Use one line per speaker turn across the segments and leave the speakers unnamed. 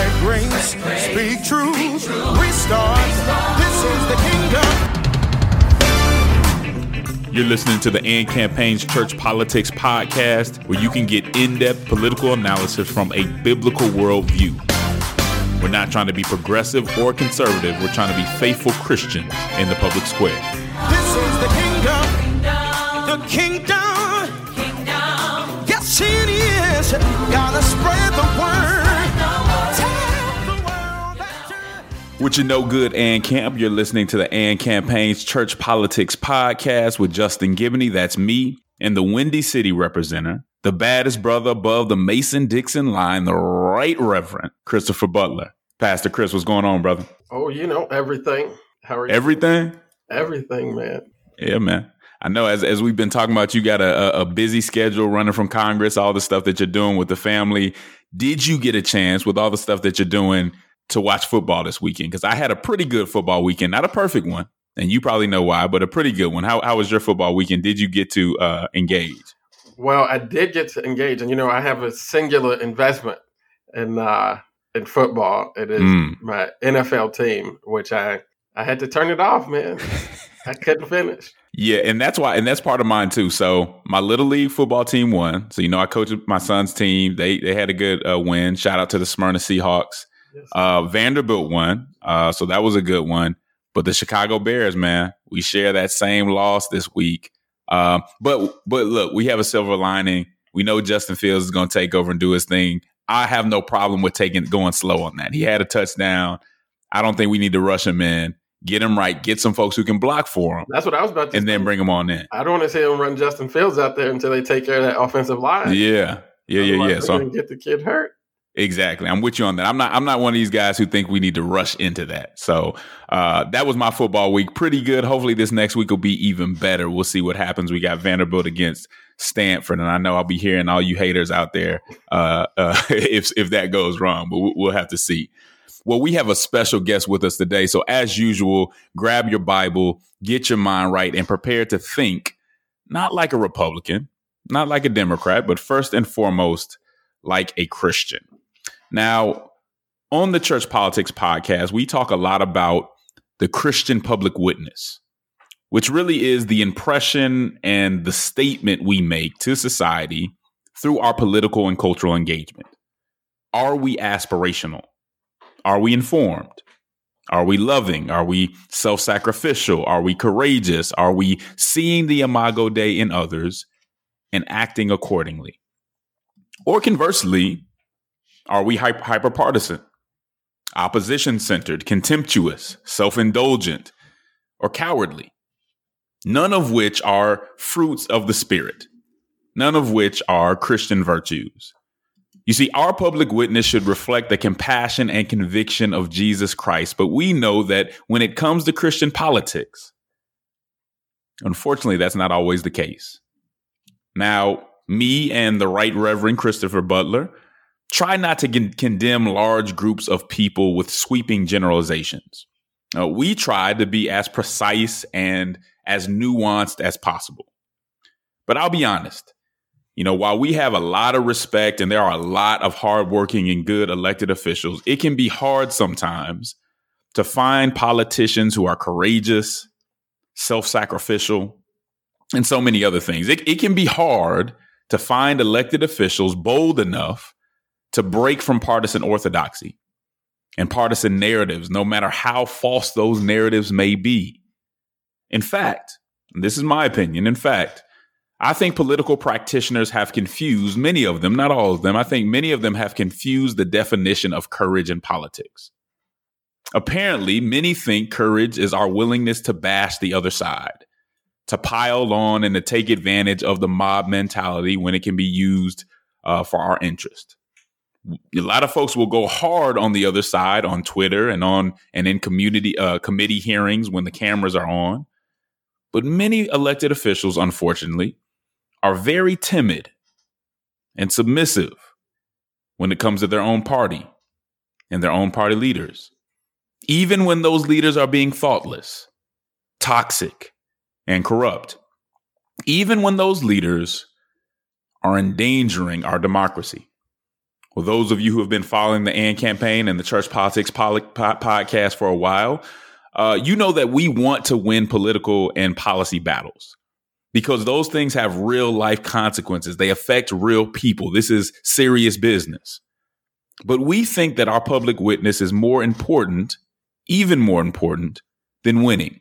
let grace speak truth. Restart. This is the kingdom.
You're listening to the AND Campaign's Church Politics Podcast, where you can get in depth political analysis from a biblical worldview. We're not trying to be progressive or conservative, we're trying to be faithful Christians in the public square.
This is the kingdom. The kingdom. Yes, it is. Gotta spread the word.
With your no good and camp, you're listening to the AND Campaign's Church Politics Podcast with Justin Giboney. That's me and the Windy City representative, the baddest brother above the Mason Dixon line, the Right Reverend Christopher Butler. Pastor Chris, what's going on, brother?
Oh, you know everything. How are you?
Everything?
everything, man.
Yeah, man. I know as as we've been talking about, you got a, a busy schedule running from Congress, all the stuff that you're doing with the family. Did you get a chance with all the stuff that you're doing to watch football this weekend? Because I had a pretty good football weekend, not a perfect one, and you probably know why, but a pretty good one. How how was your football weekend? Did you get to uh, engage?
Well, I did get to engage, and you know, I have a singular investment in uh, in football. It is
Mm.
my NFL team, which I I had to turn it off, man. I couldn't finish.
Yeah, and that's why, and that's part of mine too. So my little league football team won. So you know, I coached my son's team. They they had a good uh, win. Shout out to the Smyrna Seahawks. Uh, Vanderbilt won, uh, so that was a good one. But the Chicago Bears, man, we share that same loss this week. Um, but but look, we have a silver lining. We know Justin Fields is going to take over and do his thing. I have no problem with taking going slow on that. He had a touchdown. I don't think we need to rush him in. Get him right. Get some folks who can block for him,
That's what I was about to.
and then bring him on in.
I don't want to see him run Justin Fields out there until they take care of that offensive line.
Yeah, yeah, yeah, yeah. So
get the kid hurt.
Exactly. I'm with you on that. I'm not I'm not one of these guys who think we need to rush into that. So uh, that was my football week. Pretty good. Hopefully this next week will be even better. We'll see what happens. We got Vanderbilt against Stanford, and I know I'll be hearing all you haters out there uh, uh, if if that goes wrong, but we'll, we'll have to see. Well, we have a special guest with us today. So as usual, grab your Bible, get your mind right, and prepare to think not like a Republican, not like a Democrat, but first and foremost like a Christian. Now, on the Church Politics podcast, we talk a lot about the Christian public witness, which really is the impression and the statement we make to society through our political and cultural engagement. Are we aspirational? Are we informed? Are we loving? Are we self sacrificial? Are we courageous? Are we seeing the imago Dei in others and acting accordingly? Or conversely, are we hyper, partisan, opposition centered, contemptuous, self indulgent, or cowardly? None of which are fruits of the Spirit, none of which are Christian virtues. You see, our public witness should reflect the compassion and conviction of Jesus Christ, but we know that when it comes to Christian politics, unfortunately, that's not always the case. Now, me and the Right Reverend Christopher Butler try not to con- condemn large groups of people with sweeping generalizations. Uh, we try to be as precise and as nuanced as possible. But I'll be honest, you know, while we have a lot of respect and there are a lot of hardworking and good elected officials, it can be hard sometimes to find politicians who are courageous, self sacrificial, and so many other things. It, it can be hard to find elected officials bold enough to break from partisan orthodoxy and partisan narratives, no matter how false those narratives may be. In fact, this is my opinion, in fact, I think political practitioners have confused, many of them, not all of them, I think many of them have confused the definition of courage in politics. Apparently, many think courage is our willingness to bash the other side, to pile on and to take advantage of the mob mentality when it can be used uh, for our interest. A lot of folks will go hard on the other side on Twitter and on and in community uh, committee hearings when the cameras are on. But many elected officials, unfortunately, are very timid and submissive when it comes to their own party and their own party leaders, even when those leaders are being thoughtless, toxic, and corrupt, even when those leaders are endangering our democracy Well, those of you who have been following the AND campaign and the Church Politics Poli- po- podcast for a while, uh, you know that we want to win political and policy battles because those things have real life consequences. They affect real people. This is serious business. But we think that our public witness is more important, even more important, than winning.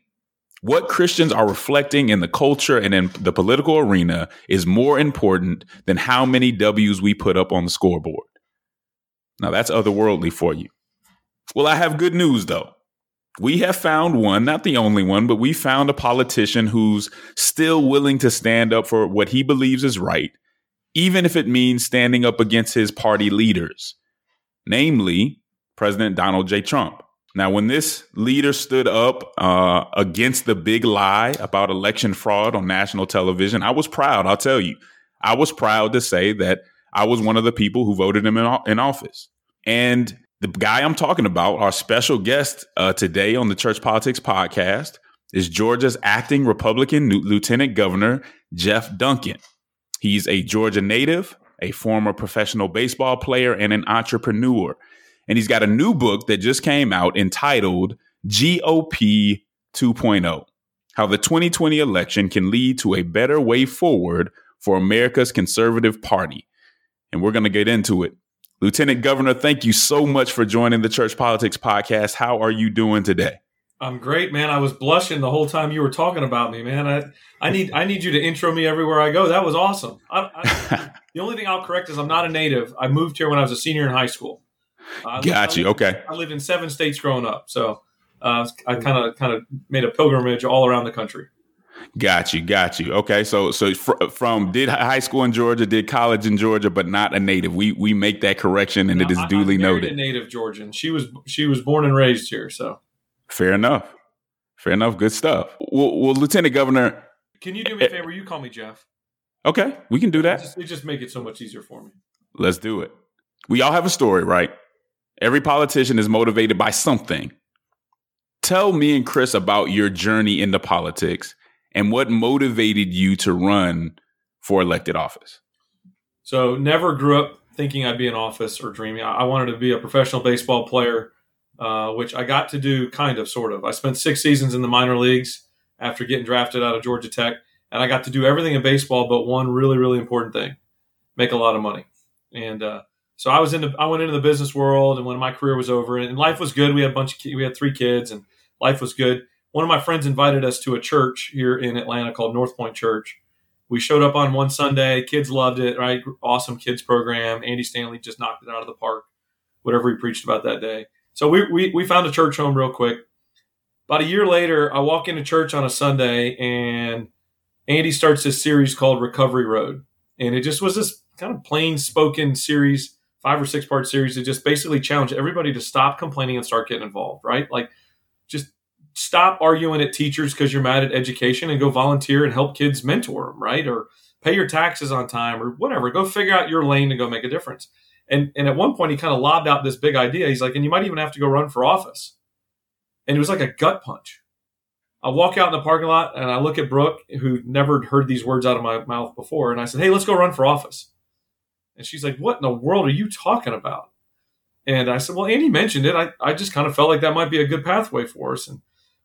What Christians are reflecting in the culture and in the political arena is more important than how many W's we put up on the scoreboard. Now, that's otherworldly for you. Well, I have good news though. We have found one, not the only one, but we found a politician who's still willing to stand up for what he believes is right, even if it means standing up against his party leaders, namely President Donald J. Trump. Now, when this leader stood up uh, against the big lie about election fraud on national television, I was proud, I'll tell you. I was proud to say that I was one of the people who voted him in, in office. And the guy I'm talking about, our special guest uh, today on the Church Politics Podcast, is Georgia's acting Republican Lieutenant Governor, Geoff Duncan. He's a Georgia native, a former professional baseball player, and an entrepreneur. And he's got a new book that just came out entitled GOP 2.0 How the 2020 Election Can Lead to a Better Way Forward for America's Conservative Party. And we're going to get into it. Lieutenant Governor, thank you so much for joining the Church Politics Podcast. How are you doing today?
I'm great, man. I was blushing the whole time you were talking about me, man. I, I need I need you to intro me everywhere I go. That was awesome. I, I, the only thing I'll correct is I'm not a native. I moved here when I was a senior in high school.
Uh, Got you.
Lived,
okay.
I lived in seven states growing up, so uh, I kind of kind of made a pilgrimage all around the country.
Got you, got you. Okay, so so fr- from did high school in Georgia, did college in Georgia, but not a native. We we make that correction, and it is duly noted.
Native Georgian. She was she was born and raised here. So
fair enough, fair enough. Good stuff. Well, well Lieutenant Governor,
can you do me eh, a favor? You call me Geoff.
Okay, we can do that.
Just, just make it so much easier for me.
Let's do it. We all have a story, right? Every politician is motivated by something. Tell me and Chris about your journey into politics and what motivated you to run for elected office?
So, never grew up thinking I'd be in office or dreaming. I wanted to be a professional baseball player, uh, which I got to do kind of, sort of. I spent six seasons in the minor leagues after getting drafted out of Georgia Tech, and I got to do everything in baseball but one really, really important thing make a lot of money. And uh, so I was into, I went into the business world, and when my career was over, and life was good. We had a bunch of, we had three kids, and life was good one of my friends invited us to a church here in Atlanta called North Point Church. We showed up on one Sunday. Kids loved it, right? Awesome kids program. Andy Stanley just knocked it out of the park, whatever he preached about that day. So we, we, we found a church home real quick. About a year later, I walk into church on a Sunday and Andy starts this series called Recovery Road. And it just was this kind of plain spoken series, five or six part series that just basically challenged everybody to stop complaining and start getting involved, right? Like just stop arguing at teachers because you're mad at education and go volunteer and help kids mentor them, right? Or pay your taxes on time or whatever. Go figure out your lane to go make a difference. And and at one point he kind of lobbed out this big idea. He's like, and you might even have to go run for office. And it was like a gut punch. I walk out in the parking lot and I look at Brooke, who never heard these words out of my mouth before, and I said, Hey, let's go run for office. And she's like, What in the world are you talking about? And I said, Well, Andy mentioned it. I, I just kind of felt like that might be a good pathway for us. And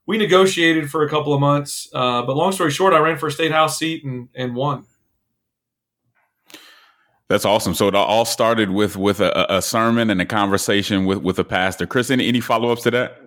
we negotiated for a couple of months, uh, but long story short, I ran for a state house seat and, and won.
That's awesome. So it all started with with a, a sermon and a conversation with with a pastor. Chris, any, any follow ups to that?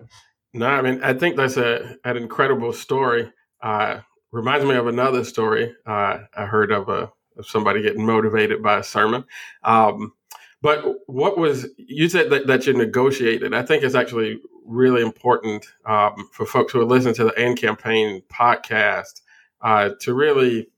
No, I mean I think that's a an incredible story. Uh, reminds me of another story uh, I heard of a of somebody getting motivated by a sermon. Um, but what was you said that, that you negotiated? I think it's actually really important um, for folks who are listening to the AND Campaign podcast uh, to really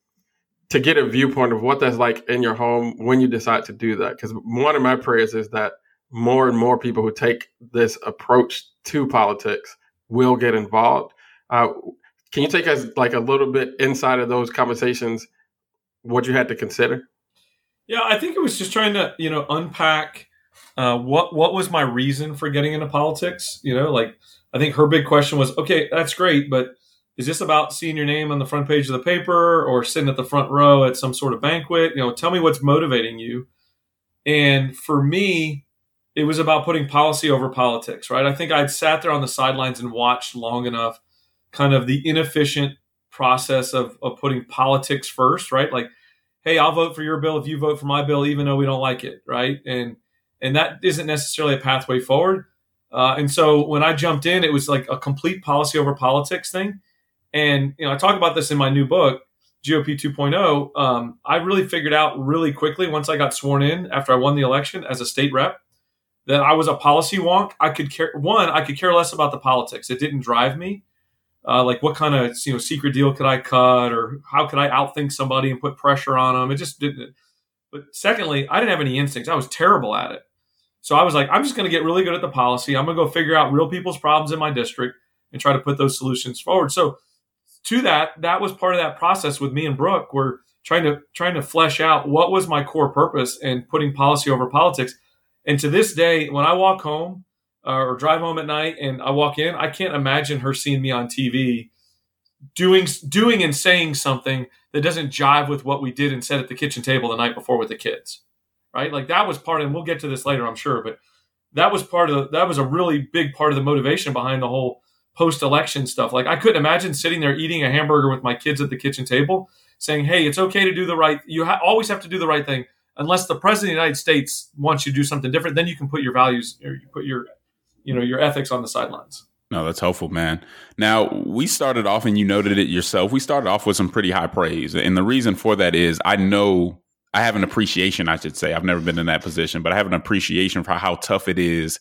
to get a viewpoint of what that's like in your home when you decide to do that. Because one of my prayers is that more and more people who take this approach to politics will get involved. Uh, can you take us like a little bit inside of those conversations? What you had to consider?
Yeah, I think it was just trying to you know unpack uh, what what was my reason for getting into politics? You know, like I think her big question was, okay, that's great, but is this about seeing your name on the front page of the paper or sitting at the front row at some sort of banquet? You know, tell me what's motivating you. And for me, it was about putting policy over politics, right? I think I'd sat there on the sidelines and watched long enough kind of the inefficient process of, of putting politics first, right? Like, hey, I'll vote for your bill if you vote for my bill, even though we don't like it, right? And and that isn't necessarily a pathway forward. Uh, and so when I jumped in, it was like a complete policy over politics thing. And you know, I talk about this in my new book, GOP 2.0. Um, I really figured out really quickly once I got sworn in after I won the election as a state rep that I was a policy wonk. I could care one, I could care less about the politics. It didn't drive me. Uh, like what kind of you know secret deal could I cut, or how could I outthink somebody and put pressure on them? It just didn't. But secondly, I didn't have any instincts. I was terrible at it. So I was like, I'm just going to get really good at the policy. I'm going to go figure out real people's problems in my district and try to put those solutions forward. So to that, that was part of that process with me and Brooke. We're trying to trying to flesh out what was my core purpose and putting policy over politics. And to this day, when I walk home uh, or drive home at night and I walk in, I can't imagine her seeing me on TV doing doing and saying something that doesn't jive with what we did and said at the kitchen table the night before with the kids right? Like that was part, of, and we'll get to this later, I'm sure, but that was part of that was a really big part of the motivation behind the whole post election stuff. Like I couldn't imagine sitting there eating a hamburger with my kids at the kitchen table, saying, "Hey, it's okay to do the right. You ha- always have to do the right thing." Unless the president of the United States wants you to do something different, then you can put your values or you put your, you know, your ethics on the sidelines.
No, that's helpful, man. Now, we started off, and you noted it yourself, we started off with some pretty high praise. And the reason for that is I know I have an appreciation, I should say. I've never been in that position, but I have an appreciation for how tough it is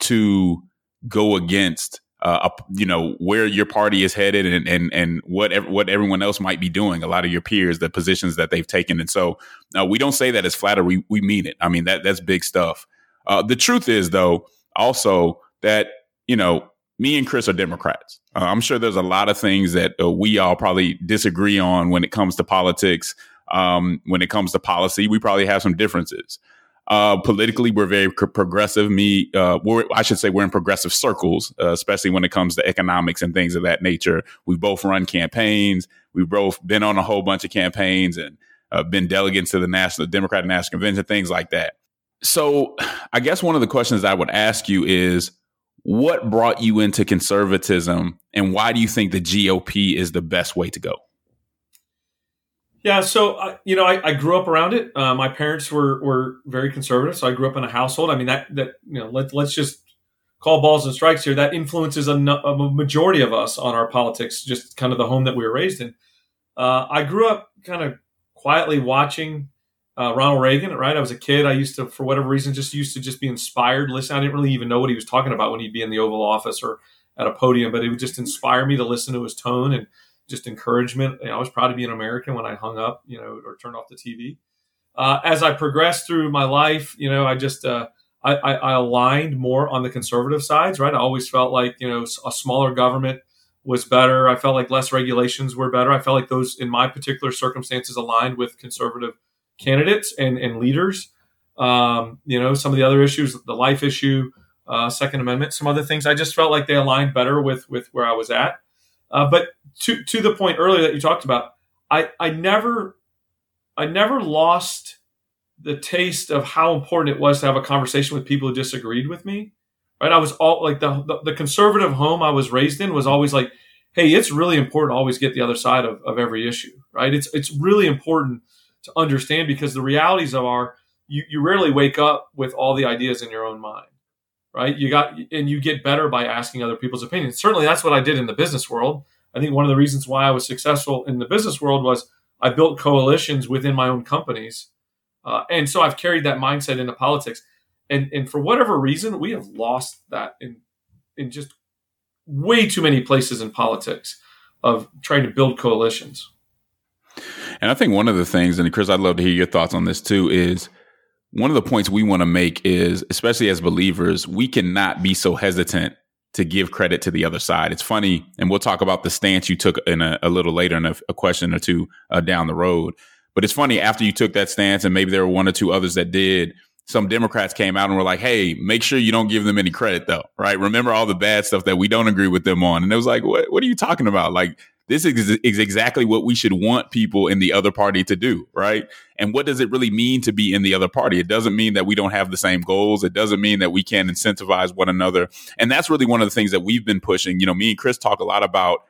to go against uh, you know where your party is headed and and and what what everyone else might be doing. A lot of your peers, the positions that they've taken, and so uh, we don't say that as flattery. We, we mean it. I mean that that's big stuff. Uh, the truth is, though, also that you know me and Chris are Democrats. Uh, I'm sure there's a lot of things that uh, we all probably disagree on when it comes to politics um, when it comes to policy, we probably have some differences. Uh, politically, we're very progressive. Me, uh, I should say, we're in progressive circles, uh, especially when it comes to economics and things of that nature. We've both run campaigns. We've both been on a whole bunch of campaigns and uh, been delegates to the National Democratic National Convention, things like that. So, I guess one of the questions I would ask you is, what brought you into conservatism, and why do you think the GOP is the best way to go?
Yeah, so uh, you know, I, I, grew up around it. Uh, my parents were were very conservative, so I grew up in a household. I mean, that that you know, let let's just call balls and strikes here. That influences a, a majority of us on our politics, just kind of the home that we were raised in. Uh, I grew up kind of quietly watching uh, Ronald Reagan. Right, I was a kid. I used to, for whatever reason, just used to just be inspired. Listen, I didn't really even know what he was talking about when he'd be in the Oval Office or at a podium, but it would just inspire me to listen to his tone and just encouragement. You know, I was proud to be an American when I hung up, you know, or turned off the TV. Uh, as I progressed through my life, you know, I just uh, I, I, I, aligned more on the conservative sides. Right, I always felt like you know a smaller government was better. I felt like less regulations were better. I felt like those, in my particular circumstances, aligned with conservative candidates and and leaders. Um, you know, some of the other issues, the life issue, uh, Second Amendment, some other things, I just felt like they aligned better with with where I was at. Uh, but to to the point earlier that you talked about, I I never I never lost the taste of how important it was to have a conversation with people who disagreed with me. Right? I was all like the, the, the conservative home I was raised in was always like, hey, it's really important to always get the other side of, of every issue. Right? It's it's really important to understand because the realities of our you, you rarely wake up with all the ideas in your own mind right? You got and you get better by asking other people's opinions. Certainly, that's what I did in the business world. I think one of the reasons why I was successful in the business world was I built coalitions within my own companies, uh, and so I've carried that mindset into politics. And and for whatever reason, we have lost that in in just way too many places in politics of trying to build coalitions.
And I think one of the things, and Chris, I'd love to hear your thoughts on this too, is one of the points we want to make is, especially as believers, we cannot be so hesitant to give credit to the other side. It's funny, and we'll talk about the stance you took in a, a little later in a, a, question or two uh, down the road. But it's funny after you took that stance, and maybe there were one or two others that did. Some Democrats came out and were like, "Hey, make sure you don't give them any credit, though, right? Remember all the bad stuff that we don't agree with them on." And it was like, "What? What are you talking about? Like, this is, is exactly what we should want people in the other party to do, right? And what does it really mean to be in the other party? It doesn't mean that we don't have the same goals. It doesn't mean that we can't incentivize one another. And that's really one of the things that we've been pushing. You know, me and Chris talk a lot about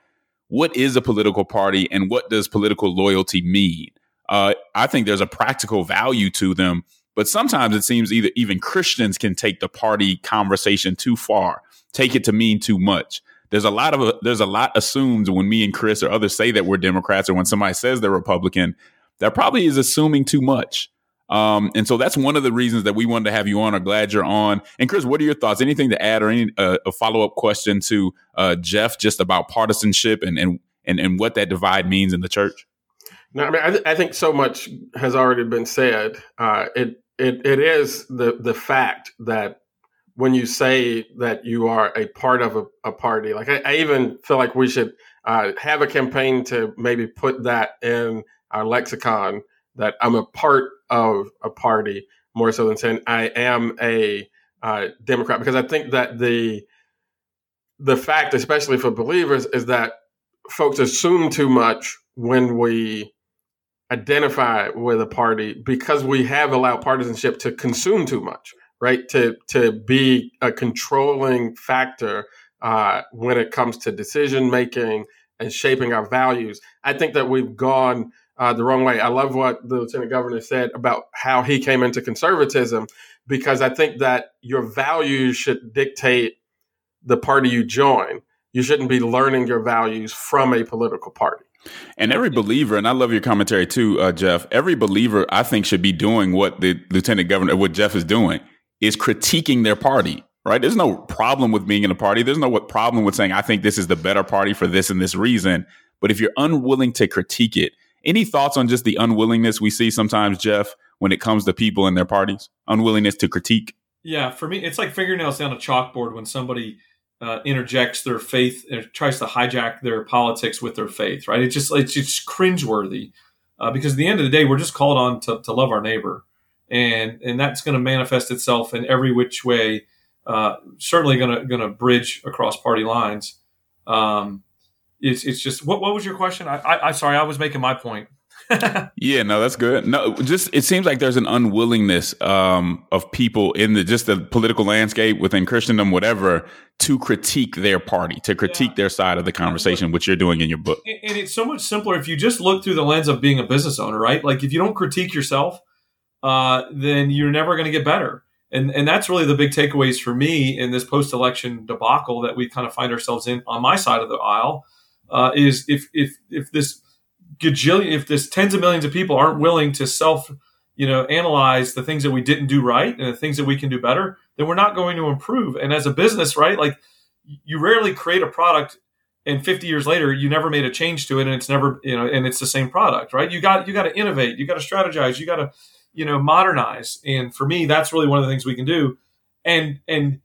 what is a political party and what does political loyalty mean. Uh, I think there's a practical value to them, but sometimes it seems either even Christians can take the party conversation too far, take it to mean too much there's a lot of there's a lot assumed when me and Chris or others say that we're Democrats or when somebody says they're Republican, that probably is assuming too much. Um, and so that's one of the reasons that we wanted to have you on. Or glad you're on. And Chris, what are your thoughts? Anything to add or any uh, a follow up question to uh, Geoff just about partisanship and and and and what that divide means in the church?
No, I mean I, th- I think so much has already been said. Uh, it it it is the the fact that when you say that you are a part of a, a party. Like I, I, even feel like we should uh, have a campaign to maybe put that in our lexicon that I'm a part of a party more so than saying I am a uh, Democrat because I think that the the fact, especially for believers, is that folks assume too much when we identify with a party because we have allowed partisanship to consume too much right? To to be a controlling factor uh, when it comes to decision making and shaping our values. I think that we've gone uh, the wrong way. I love what the lieutenant governor said about how he came into conservatism because I think that your values should dictate the party you join. You shouldn't be learning your values from a political party.
And every believer, and I love your commentary too, uh, Geoff. Every believer, I think, should be doing what the lieutenant governor, what Geoff is doing is critiquing their party, right? There's no problem with being in a party. There's no problem with saying, I think this is the better party for this and this reason. But if you're unwilling to critique it, any thoughts on just the unwillingness we see sometimes, Geoff, when it comes to people and their parties? Unwillingness to critique?
Yeah, for me, it's like fingernails down a chalkboard when somebody uh, interjects their faith and tries to hijack their politics with their faith, right? It's just it's just cringeworthy uh, because at the end of the day, we're just called on to, to love our neighbor and and that's going to manifest itself in every which way. Uh, certainly going to going to bridge across party lines. Um, it's it's just what what was your question? I, I I sorry, I was making my point.
yeah, no, that's good. No, just it seems like there's an unwillingness um, of people in the just the political landscape within Christendom, whatever, to critique their party, to critique yeah. their side of the conversation, which you're doing in your book.
And it's so much simpler if you just look through the lens of being a business owner, right? Like if you don't critique yourself, uh, then you're never going to get better. And, and that's really the big takeaways for me in this post election debacle that we kind of find ourselves in on my side of the aisle uh, is if, if, if this gajillion, if this tens of millions of people aren't willing to self, you know, analyze the things that we didn't do right and the things that we can do better, then we're not going to improve. And as a business, right, like you rarely create a product and 50 years later you never made a change to it and it's never you know and it's the same product right you got you got to innovate you got to strategize you got to you know modernize. And for me that's really one of the things we can do. And and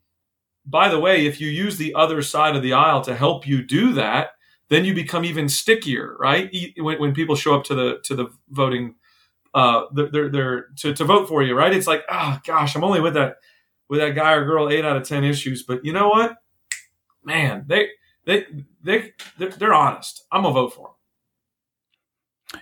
by the way if you use the other side of the aisle to help you do that then you become even stickier right? When, when people show up to the to the voting uh they're, they're to, to vote for you right? It's like oh gosh i'm only with that with that guy or girl eight out of ten issues. But you know what? Man they they they they're, honest. I'm gonna vote for them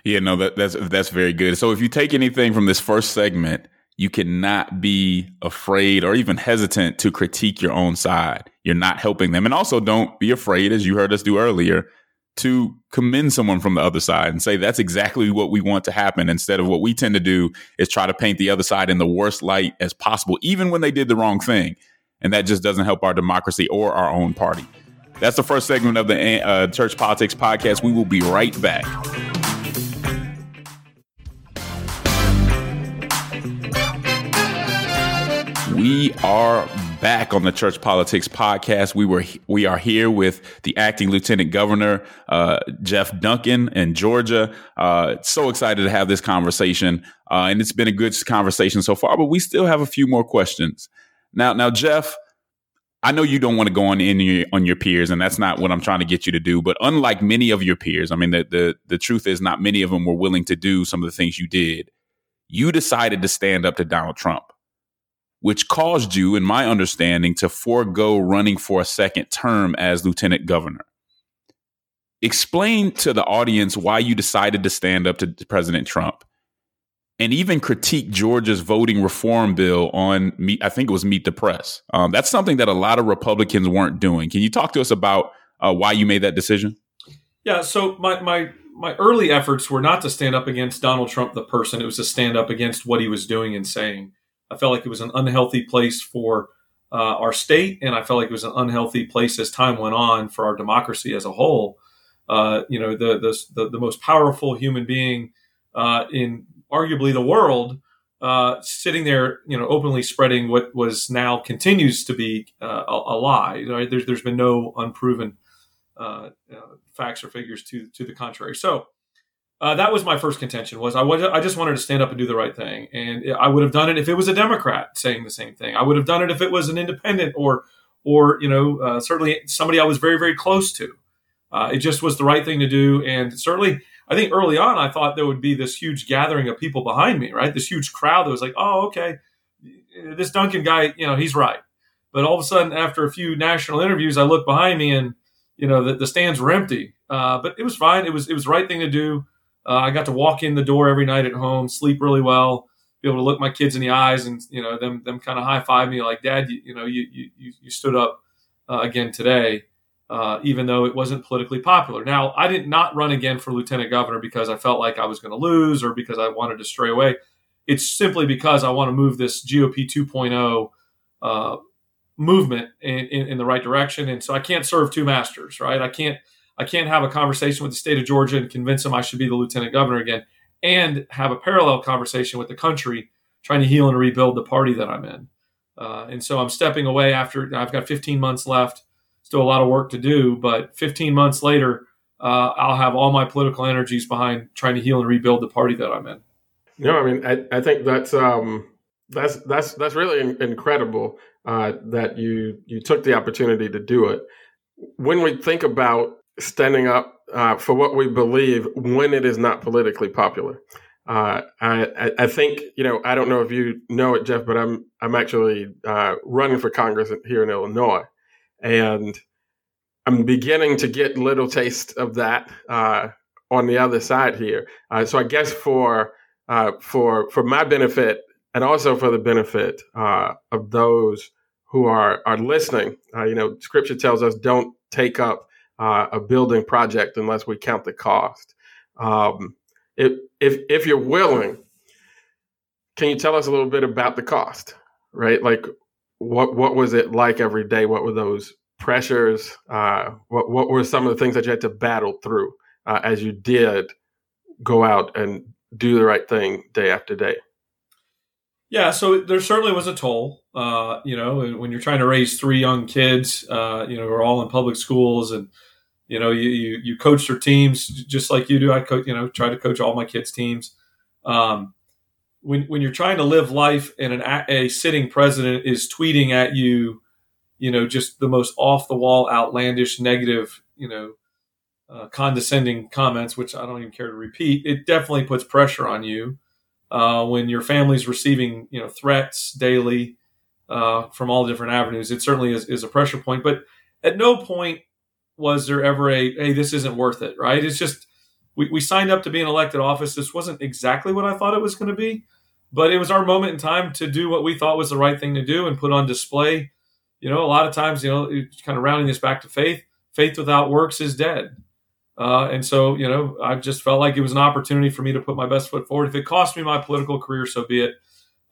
yeah, no, that, that's that's very good. So if you take anything from this first segment, you cannot be afraid or even hesitant to critique your own side. You're not helping them. And also don't be afraid, as you heard us do earlier, to commend someone from the other side and say that's exactly what we want to happen instead of what we tend to do is try to paint the other side in the worst light as possible, even when they did the wrong thing. And that just doesn't help our democracy or our own party. That's the first segment of the uh, Church Politics Podcast. We will be right back. We are back on the Church Politics Podcast. We were we are here with the acting Lieutenant Governor uh, Geoff Duncan in Georgia. Uh, so excited to have this conversation, uh, and it's been a good conversation so far. But we still have a few more questions. Now, now, Geoff, I know you don't want to go on in your, on your peers, and that's not what I'm trying to get you to do. But unlike many of your peers, I mean, the the the truth is, not many of them were willing to do some of the things you did. You decided to stand up to Donald Trump which caused you, in my understanding, to forego running for a second term as lieutenant governor. explain to the audience why you decided to stand up to President Trump and even critique Georgia's voting reform bill on meet. I think it was Meet the Press. Um, that's something that a lot of Republicans weren't doing. Can you talk to us about uh, why you made that decision?
Yeah. So my my my early efforts were not to stand up against Donald Trump the person. It was to stand up against what he was doing and saying. I felt like it was an unhealthy place for uh, our state, and I felt like it was an unhealthy place as time went on for our democracy as a whole. Uh, you know, the, the, the most powerful human being uh, in arguably the world, uh, sitting there, you know, openly spreading what was now continues to be uh, a, a, lie. Right? There's there's been no unproven uh, facts or figures to to the contrary. So uh, that was my first contention. Was I was I just wanted to stand up and do the right thing, and I would have done it if it was a Democrat saying the same thing. I would have done it if it was an independent or or you know uh, certainly somebody I was very very close to. Uh, it just was the right thing to do, and certainly I think early on I thought there would be this huge gathering of people behind me, right? This huge crowd that was like, oh okay, this Duncan guy, you know, he's right. But all of a sudden, after a few national interviews, I look behind me and you know the, the stands were empty. Uh, but it was fine. It was it was the right thing to do. Uh, I got to walk in the door every night at home, sleep really well, be able to look my kids in the eyes, and you know them them kind of high five me like, Dad, you, you know you you you stood up uh, again today, uh, even though it wasn't politically popular. Now I did not run again for lieutenant governor because I felt like I was going to lose or because I wanted to stray away. It's simply because I want to move this GOP 2.0 uh, movement in, in, in the right direction, and so I can't serve two masters, right? I can't I can't have a conversation with the state of Georgia and convince them I should be the lieutenant governor again, and have a parallel conversation with the country trying to heal and rebuild the party that I'm in. Uh, and so I'm stepping away after I've got 15 months left. Still a lot of work to do, but 15 months later, uh, I'll have all my political energies behind trying to heal and rebuild the party that I'm in.
No, I mean, I, I think that's um, that's that's that's really incredible uh, that you you took the opportunity to do it. When we think about standing up uh, for what we believe when it is not politically popular. Uh, I, I think you know I don't know if you know it, Geoff, but I'm I'm actually uh, running for Congress here in Illinois, and I'm beginning to get little taste of that uh, on the other side here. Uh, so I guess for uh, for for my benefit and also for the benefit of those who are are listening, you know, Scripture tells us don't take up uh, a building project unless we count the cost. Um, if, if, if you're willing, can you tell us a little bit about the cost, right? Like what, what was it like every day? What were those pressures? Uh, what, what were some of the things that you had to battle through uh, as you did go out and do the right thing day after day?
Yeah, so there certainly was a toll. Uh, you know, when you're trying to raise three young kids, uh, you know, who are all in public schools, and you know, you, you you coach their teams just like you do. I coach, you know, try to coach all my kids' teams. Um, when when you're trying to live life and an a sitting president is tweeting at you, you know, just the most off the wall, outlandish, negative, you know, uh, condescending comments, which I don't even care to repeat. It definitely puts pressure on you uh, when your family's receiving you know threats daily uh, from all different avenues. It certainly is, is a pressure point, but at no point was there ever a hey this isn't worth it right? It's just we, we signed up to be an elected office. This wasn't exactly what i thought it was going to be but it was our moment in time to do what we thought was the right thing to do and put on display. You know a lot of times you know kind of rounding this back to faith. Faith without works is dead uh, and so, you know, I just felt like it was an opportunity for me to put my best foot forward. If it cost me my political career, so be it.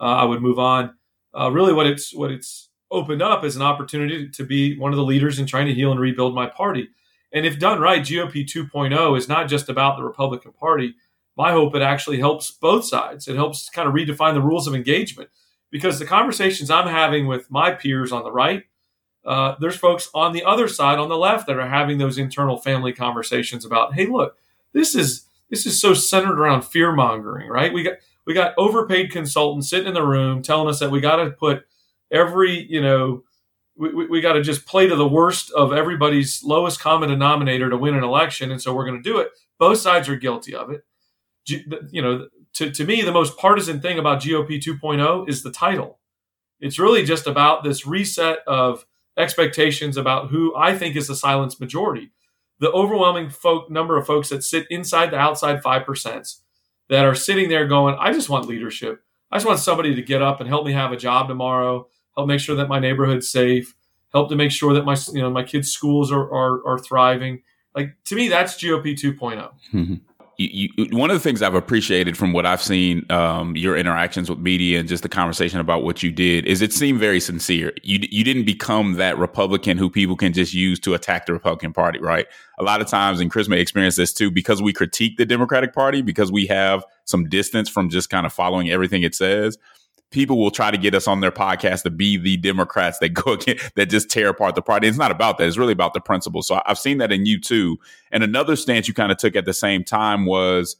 Uh, I would move on. Uh, really, what it's what it's opened up is an opportunity to be one of the leaders in trying to heal and rebuild my party. And if done right, GOP 2.0 is not just about the Republican Party. My hope it actually helps both sides. It helps kind of redefine the rules of engagement because the conversations I'm having with my peers on the right uh, there's folks on the other side, on the left, that are having those internal family conversations about, hey, look, this is this is so centered around fear mongering, right? We got we got overpaid consultants sitting in the room telling us that we got to put every, you know, we, we, we got to just play to the worst of everybody's lowest common denominator to win an election, and so we're going to do it. Both sides are guilty of it. You know, to, to me, the most partisan thing about GOP 2.0 is the title. It's really just about this reset of expectations about who I think is the silenced majority. the overwhelming folk number of folks that sit inside the outside 5% that are sitting there going, I just want leadership. I just want somebody to get up and help me have a job tomorrow, help make sure that my neighborhood's safe, help to make sure that my you know my kids' schools are are, are thriving. Like to me, that's GOP 2
mm-hmm. You, you, one of the things I've appreciated from what I've seen, um, your interactions with media and just the conversation about what you did, is it seemed very sincere. You you didn't become that Republican who people can just use to attack the Republican Party, right? A lot of times, and Chris may experience this too, because we critique the Democratic Party because we have some distance from just kind of following everything it says people will try to get us on their podcast to be the Democrats that go against, that just tear apart the party. It's not about that. It's really about the principle. So I've seen that in you too. And another stance you kind of took at the same time was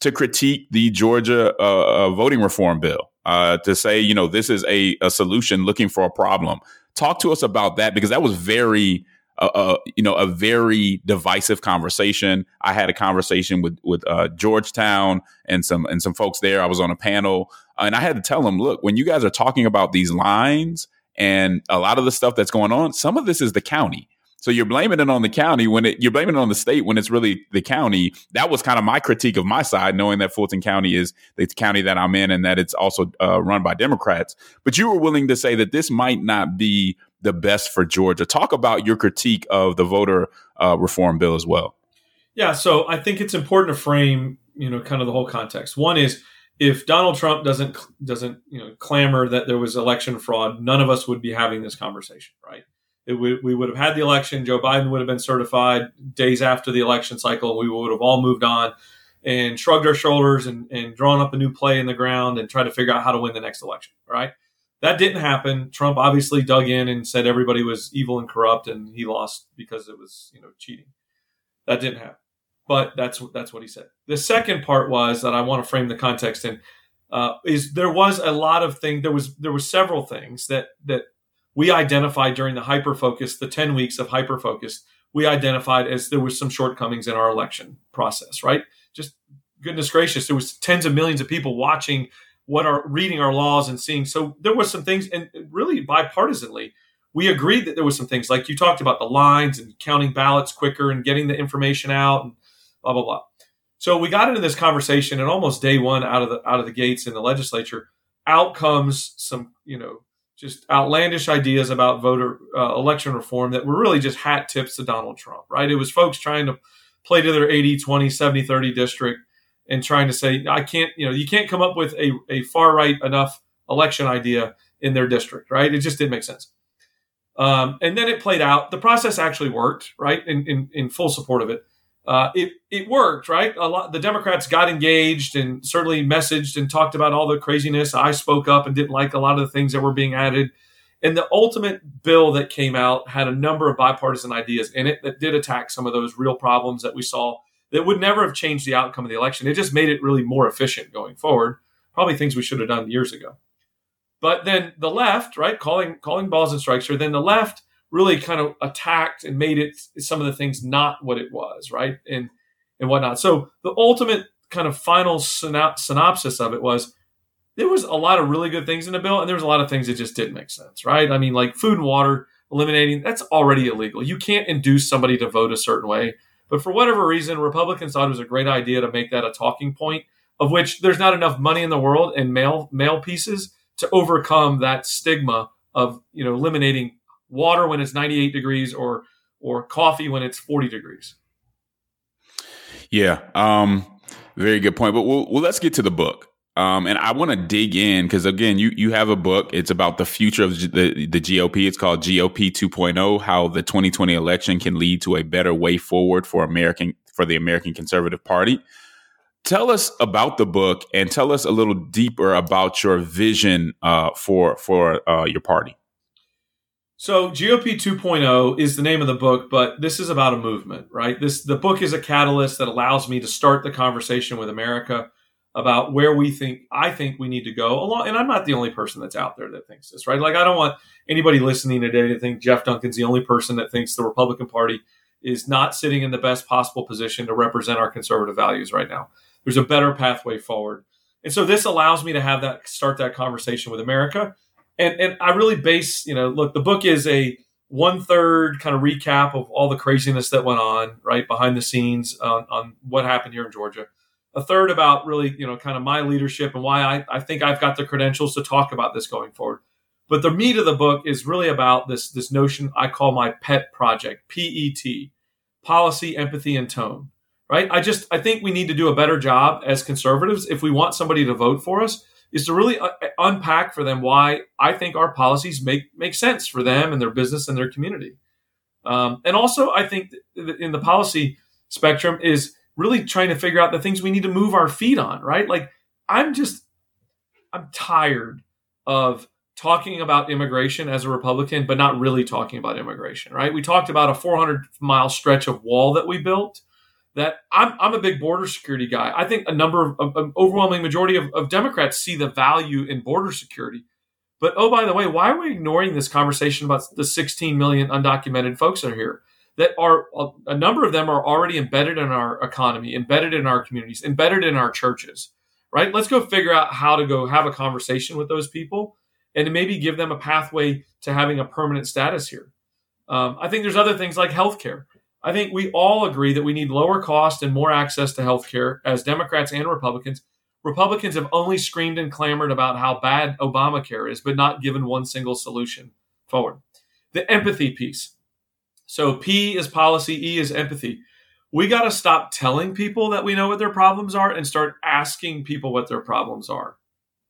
to critique the Georgia uh, uh, voting reform bill. Uh, to say, you know, this is a, a solution looking for a problem. Talk to us about that because that was very a, a, you know a very divisive conversation. I had a conversation with with uh, Georgetown and some and some folks there. I was on a panel, uh, and I had to tell them, look, when you guys are talking about these lines and a lot of the stuff that's going on, some of this is the county. So you're blaming it on the county when it, you're blaming it on the state when it's really the county. That was kind of my critique of my side, knowing that Fulton County is the county that I'm in and that it's also uh, run by Democrats. But you were willing to say that this might not be the best for Georgia. Talk about your critique of the voter uh, reform bill as well.
Yeah, so I think it's important to frame, you know, kind of the whole context. One is if Donald Trump doesn't doesn't you know clamor that there was election fraud, none of us would be having this conversation, right? We would have had the election. Joe Biden would have been certified days after the election cycle. We would have all moved on and shrugged our shoulders and, and drawn up a new play in the ground and tried to figure out how to win the next election, right? That didn't happen. Trump obviously dug in and said everybody was evil and corrupt, and he lost because it was you know cheating. That didn't happen, but that's that's what he said. The second part was that I want to frame the context in uh, is there was a lot of things. There was there were several things that that we identified during the hyper focus, the ten weeks of hyper focus. We identified as there was some shortcomings in our election process. Right, just goodness gracious, there was tens of millions of people watching what are reading our laws and seeing. So there was some things, and really bipartisanly, we agreed that there was some things like you talked about the lines and counting ballots quicker and getting the information out and blah blah blah. So we got into this conversation, and almost day one out of the out of the gates in the legislature, out comes some you know just outlandish ideas about voter uh, election reform that were really just hat tips to Donald Trump. Right? It was folks trying to play to their 80, 20, 70, 30 district and trying to say, I can't, you know, you can't come up with a, a far right enough election idea in their district, right? It just didn't make sense. Um, and then it played out. The process actually worked, right? In, in, in full support of it. Uh, it, it worked, right? A lot, the Democrats got engaged and certainly messaged and talked about all the craziness. I spoke up and didn't like a lot of the things that were being added. And the ultimate bill that came out had a number of bipartisan ideas in it that did attack some of those real problems that we saw that would never have changed the outcome of the election. It just made it really more efficient going forward. Probably things we should have done years ago. But then the left, right, calling calling balls and strikes here, then the left really kind of attacked and made it some of the things not what it was, right? And and whatnot. So the ultimate kind of final synopsis of it was there was a lot of really good things in the bill, and there was a lot of things that just didn't make sense, right? I mean, like food and water eliminating that's already illegal. You can't induce somebody to vote a certain way but for whatever reason, Republicans thought it was a great idea to make that a talking point, of which there's not enough money in the world and mail mail pieces to overcome that stigma of you know eliminating water when it's 98 degrees or or coffee when it's 40 degrees.
Yeah, um, very good point. But well, well let's get to the book. Um, and I want to dig in because again, you you have a book. It's about the future of the the GOP. It's called GOP 2.0: How the 2020 election can lead to a better way forward for American for the American Conservative Party. Tell us about the book and tell us a little deeper about your vision uh, for for uh, your party.
So GOP 2.0 is the name of the book, but this is about a movement, right? This the book is a catalyst that allows me to start the conversation with America about where we think I think we need to go along. And I'm not the only person that's out there that thinks this, right? Like I don't want anybody listening today to think Geoff Duncan's the only person that thinks the Republican Party is not sitting in the best possible position to represent our conservative values right now. There's a better pathway forward. And so this allows me to have that start that conversation with America. And and I really base, you know, look, the book is a one third kind of recap of all the craziness that went on right behind the scenes on, on what happened here in Georgia. A third about really, you know, kind of my leadership and why I, I think I've got the credentials to talk about this going forward. But the meat of the book is really about this this notion I call my pet project, PET, policy, empathy, and tone. Right? I just I think we need to do a better job as conservatives if we want somebody to vote for us is to really uh, unpack for them why I think our policies make make sense for them and their business and their community. Um, and also, I think in the policy spectrum is really trying to figure out the things we need to move our feet on. Right? Like I'm just I'm tired of talking about immigration as a Republican, but not really talking about immigration. Right? We talked about a 400 mile stretch of wall that we built that I'm, I'm a big border security guy. I think a number of, an overwhelming majority of, of Democrats see the value in border security. But oh, by the way, why are we ignoring this conversation about the 16 million undocumented folks that are here? That are a number of them are already embedded in our economy, embedded in our communities, embedded in our churches. Right? Let's go figure out how to go have a conversation with those people and maybe give them a pathway to having a permanent status here. Um, I think there's other things like healthcare. I think we all agree that we need lower cost and more access to healthcare as Democrats and Republicans. Republicans have only screamed and clamored about how bad Obamacare is, but not given one single solution forward. The empathy piece. So P is policy, E is empathy. We got to stop telling people that we know what their problems are and start asking people what their problems are.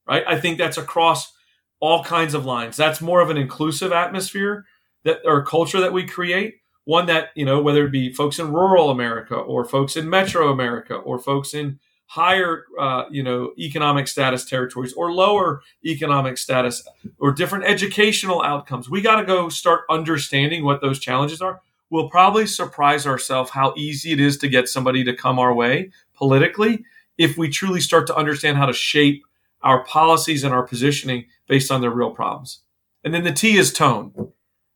Right? I think that's across all kinds of lines. That's more of an inclusive atmosphere that or culture that we create one that you know whether it be folks in rural america or folks in metro america or folks in higher uh, you know economic status territories or lower economic status or different educational outcomes. We got to go start understanding what those challenges are. We'll probably surprise ourselves how easy it is to get somebody to come our way politically if we truly start to understand how to shape our policies and our positioning based on their real problems. And then the t is tone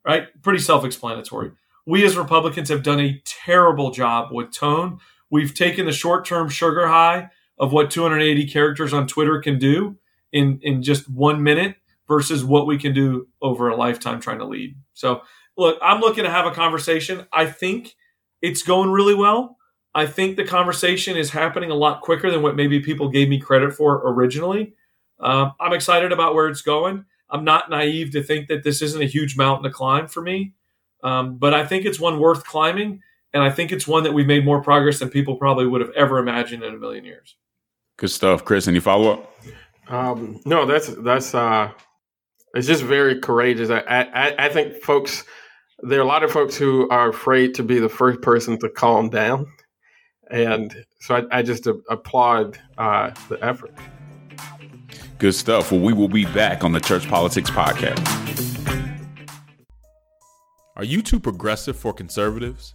right? Pretty self-explanatory. We as Republicans have done a terrible job with tone. We've taken the short term sugar high of what 280 characters on Twitter can do in, in just one minute versus what we can do over a lifetime trying to lead. So, look, I'm looking to have a conversation. I think it's going really well. I think the conversation is happening a lot quicker than what maybe people gave me credit for originally. Um, I'm excited about where it's going. I'm not naive to think that this isn't a huge mountain to climb for me. Um, but I think it's one worth climbing, and I think it's one that we've made more progress than people probably would have ever imagined in a million years.
Good stuff, Chris. Any follow up?
Um, no, that's that's uh, it's just very courageous. I, I I think folks, there are a lot of folks who are afraid to be the first person to calm down, and so I, I just applaud uh, the effort.
Good stuff. Well, we will be back on the Church Politics Podcast. Are you too progressive for conservatives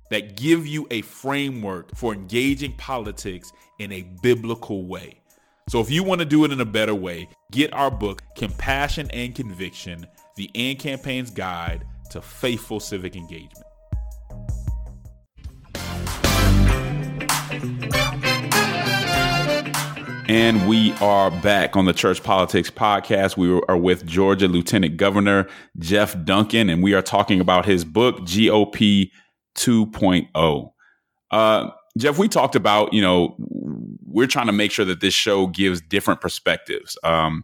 that give you a framework for engaging politics in a biblical way. So if you want to do it in a better way, get our book, Compassion and Conviction The AND Campaign's Guide to Faithful Civic Engagement. And we are back on the Church Politics Podcast. We are with Georgia Lieutenant Governor Geoff Duncan, and we are talking about his book, GOP 2.0. Uh, Geoff, we talked about, you know, we're trying to make sure that this show gives different perspectives. Um,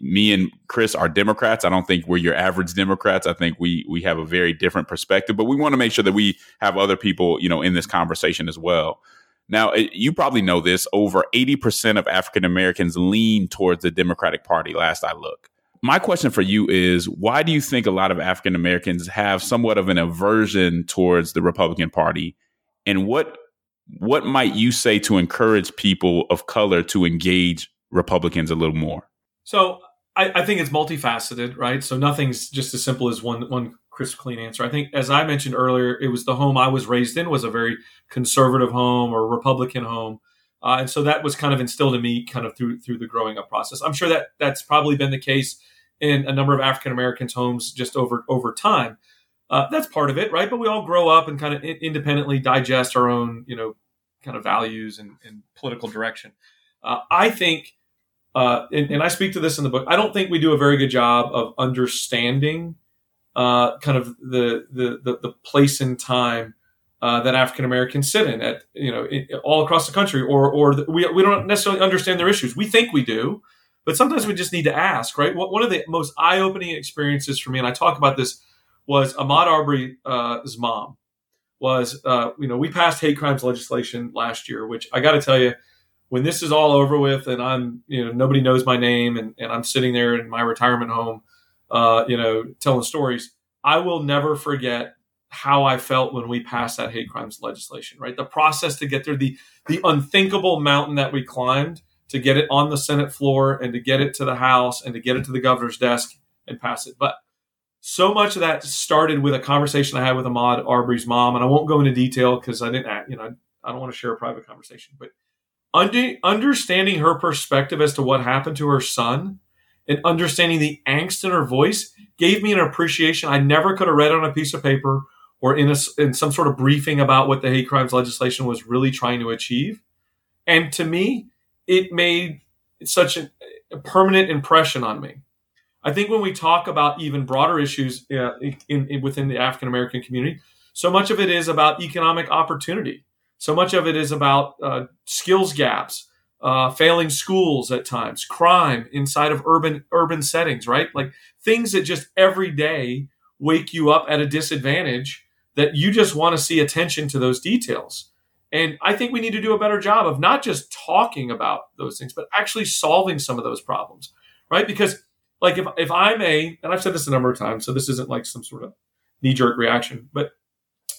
me and Chris are Democrats. I don't think we're your average Democrats. I think we we have a very different perspective, but we want to make sure that we have other people, you know, in this conversation as well. Now, you probably know this over 80% of African Americans lean towards the Democratic Party, last I look. My question for you is why do you think a lot of African Americans have somewhat of an aversion towards the Republican Party? And what what might you say to encourage people of color to engage Republicans a little more?
So I, I, think it's multifaceted, right? So nothing's just as simple as one one crisp, clean answer. I think, as I mentioned earlier, it was the home I was raised in was a very conservative home or Republican home, uh, and so that was kind of instilled in me, kind of through through the growing up process. I'm sure that that's probably been the case in a number of African Americans' homes just over over time. Uh, that's part of it, right? But we all grow up and kind of independently digest our own, you know, kind of values and, and political direction. Uh, I think uh, and, and, I speak to this in the book. I don't think we do a very good job of understanding uh, kind of the, the, the the place and time uh, that African Americans sit in at you know in, all across the country, or or the, we we don't necessarily understand their issues. We think we do, but sometimes we just need to ask. Right? One of the most eye opening experiences for me, and I talk about this, was Ahmaud Arbery's uh, mom. Was uh, you know we passed hate crimes legislation last year, which I got to tell you when this is all over with and I'm, you know, nobody knows my name and, and I'm sitting there in my retirement home, uh, you know, telling stories, I will never forget how I felt when we passed that hate crimes legislation, right? The process to get there, the, the unthinkable mountain that we climbed to get it on the Senate floor and to get it to the House and to get it to the governor's desk and pass it. But so much of that started with a conversation I had with Ahmaud Arbery's mom, and I won't go into detail because I didn't, you know, I don't want to share a private conversation, but under, understanding her perspective as to what happened to her son and understanding the angst in her voice gave me an appreciation I never could have read on a piece of paper or in, a, in some sort of briefing about what the hate crimes legislation was really trying to achieve. And to me, it made such a, a permanent impression on me. I think when we talk about even broader issues uh, in, in, within the African American community, so much of it is about economic opportunity. So much of it is about uh, skills gaps, uh, failing schools at times, crime inside of urban urban settings, right? Like things that just every day wake you up at a disadvantage that you just want to see attention to those details. And I think we need to do a better job of not just talking about those things, but actually solving some of those problems, right? Because like if, if I'm a, and I've said this a number of times, so this isn't like some sort of knee jerk reaction, but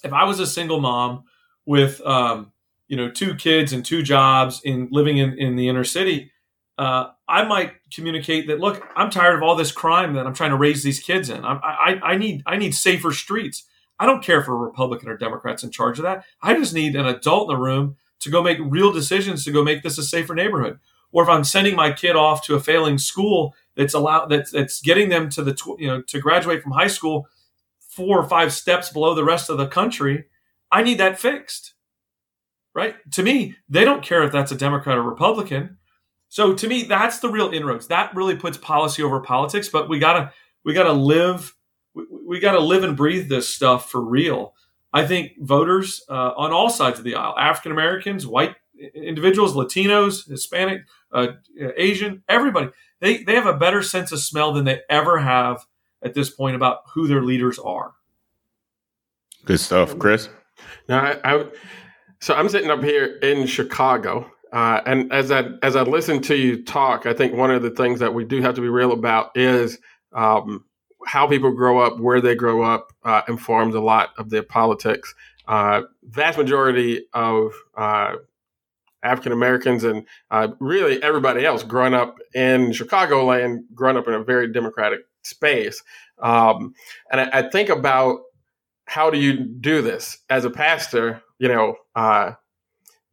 if I was a single mom with um, you know two kids and two jobs in living in, in the inner city uh, i might communicate that look i'm tired of all this crime that i'm trying to raise these kids in I, I, I need i need safer streets i don't care for a republican or democrats in charge of that i just need an adult in the room to go make real decisions to go make this a safer neighborhood or if i'm sending my kid off to a failing school that's allowed that's, that's getting them to the tw- you know to graduate from high school four or five steps below the rest of the country I need that fixed. Right? To me, they don't care if that's a Democrat or Republican. So to me, that's the real inroads. That really puts policy over politics, but we gotta we gotta live we, we gotta live and breathe this stuff for real. I think voters uh, on all sides of the aisle, African Americans, white individuals, Latinos, Hispanic, uh, Asian, everybody, they, they have a better sense of smell than they ever have at this point about who their leaders are.
Good stuff, Chris.
Now, I, I, so I'm sitting up here in Chicago, uh, and as I as I listen to you talk, I think one of the things that we do have to be real about is um, how people grow up, where they grow up, uh, informs a lot of their politics. Uh, vast majority of uh, African Americans and uh, really everybody else growing up in Chicagoland, growing up in a very democratic space. Um, and I, I, think about how do you do this as a pastor? You know, uh,